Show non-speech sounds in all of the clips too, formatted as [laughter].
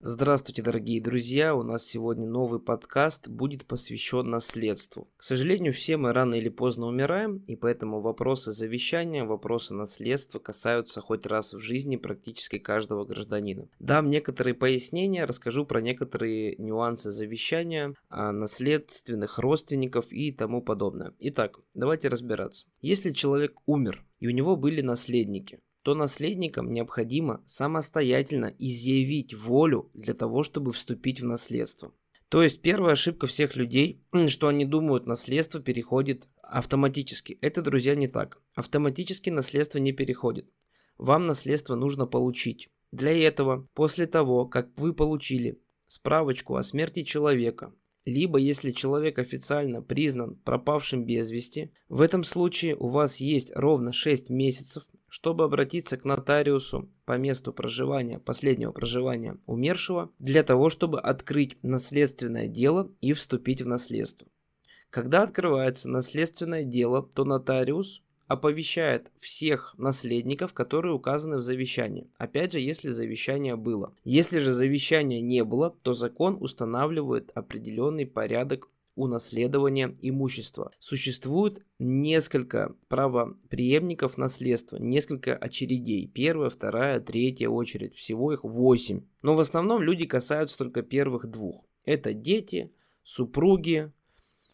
Здравствуйте, дорогие друзья! У нас сегодня новый подкаст будет посвящен наследству. К сожалению, все мы рано или поздно умираем, и поэтому вопросы завещания, вопросы наследства касаются хоть раз в жизни практически каждого гражданина. Дам некоторые пояснения, расскажу про некоторые нюансы завещания, наследственных родственников и тому подобное. Итак, давайте разбираться. Если человек умер, и у него были наследники, то наследникам необходимо самостоятельно изъявить волю для того, чтобы вступить в наследство. То есть первая ошибка всех людей, [clears throat] что они думают, наследство переходит автоматически. Это, друзья, не так. Автоматически наследство не переходит. Вам наследство нужно получить. Для этого, после того, как вы получили справочку о смерти человека, либо если человек официально признан пропавшим без вести, в этом случае у вас есть ровно 6 месяцев чтобы обратиться к нотариусу по месту проживания, последнего проживания умершего, для того, чтобы открыть наследственное дело и вступить в наследство. Когда открывается наследственное дело, то нотариус оповещает всех наследников, которые указаны в завещании. Опять же, если завещание было. Если же завещания не было, то закон устанавливает определенный порядок унаследования имущества. Существует несколько правоприемников наследства, несколько очередей. Первая, вторая, третья очередь. Всего их восемь. Но в основном люди касаются только первых двух. Это дети, супруги,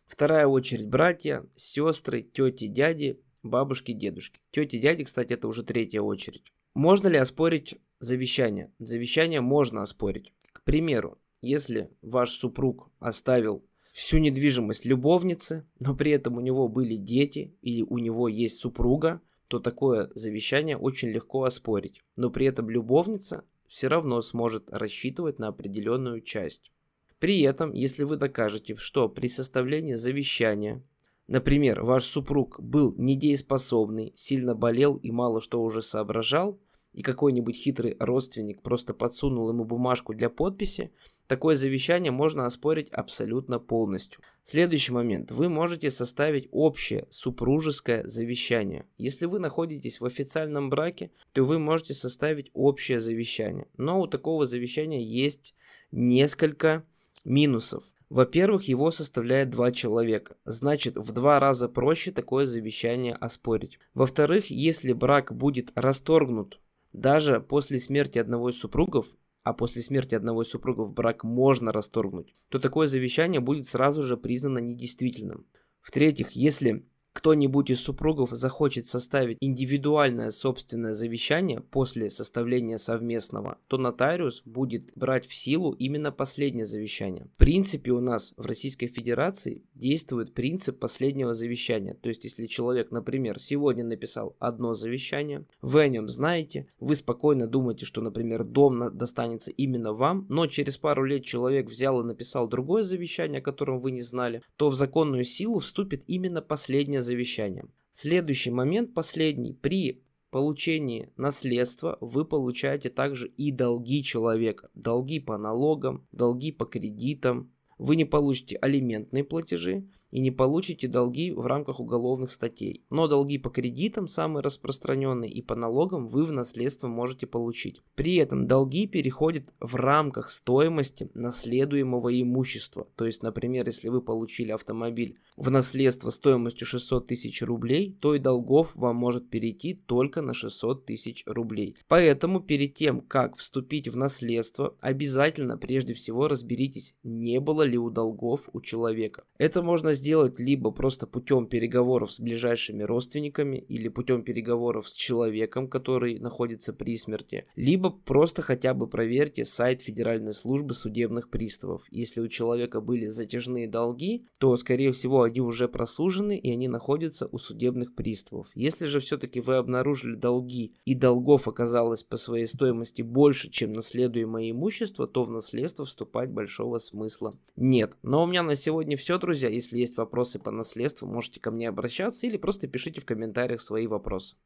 вторая очередь братья, сестры, тети, дяди, бабушки, дедушки. Тети, дяди, кстати, это уже третья очередь. Можно ли оспорить завещание? Завещание можно оспорить. К примеру, если ваш супруг оставил всю недвижимость любовницы, но при этом у него были дети или у него есть супруга, то такое завещание очень легко оспорить. Но при этом любовница все равно сможет рассчитывать на определенную часть. При этом, если вы докажете, что при составлении завещания, например, ваш супруг был недееспособный, сильно болел и мало что уже соображал, и какой-нибудь хитрый родственник просто подсунул ему бумажку для подписи, Такое завещание можно оспорить абсолютно полностью. Следующий момент. Вы можете составить общее супружеское завещание. Если вы находитесь в официальном браке, то вы можете составить общее завещание. Но у такого завещания есть несколько минусов. Во-первых, его составляет два человека. Значит, в два раза проще такое завещание оспорить. Во-вторых, если брак будет расторгнут даже после смерти одного из супругов, а после смерти одного из супругов брак можно расторгнуть, то такое завещание будет сразу же признано недействительным. В-третьих, если кто-нибудь из супругов захочет составить индивидуальное собственное завещание после составления совместного, то нотариус будет брать в силу именно последнее завещание. В принципе, у нас в Российской Федерации действует принцип последнего завещания. То есть, если человек, например, сегодня написал одно завещание, вы о нем знаете, вы спокойно думаете, что, например, дом достанется именно вам, но через пару лет человек взял и написал другое завещание, о котором вы не знали, то в законную силу вступит именно последнее завещанием. Следующий момент, последний. При получении наследства вы получаете также и долги человека. Долги по налогам, долги по кредитам. Вы не получите алиментные платежи, и не получите долги в рамках уголовных статей. Но долги по кредитам, самые распространенные, и по налогам вы в наследство можете получить. При этом долги переходят в рамках стоимости наследуемого имущества. То есть, например, если вы получили автомобиль в наследство стоимостью 600 тысяч рублей, то и долгов вам может перейти только на 600 тысяч рублей. Поэтому перед тем, как вступить в наследство, обязательно прежде всего разберитесь, не было ли у долгов у человека. Это можно сделать сделать либо просто путем переговоров с ближайшими родственниками или путем переговоров с человеком, который находится при смерти, либо просто хотя бы проверьте сайт Федеральной службы судебных приставов. Если у человека были затяжные долги, то скорее всего они уже просужены и они находятся у судебных приставов. Если же все-таки вы обнаружили долги и долгов оказалось по своей стоимости больше, чем наследуемое имущество, то в наследство вступать большого смысла нет. Но у меня на сегодня все, друзья. Если есть вопросы по наследству, можете ко мне обращаться или просто пишите в комментариях свои вопросы.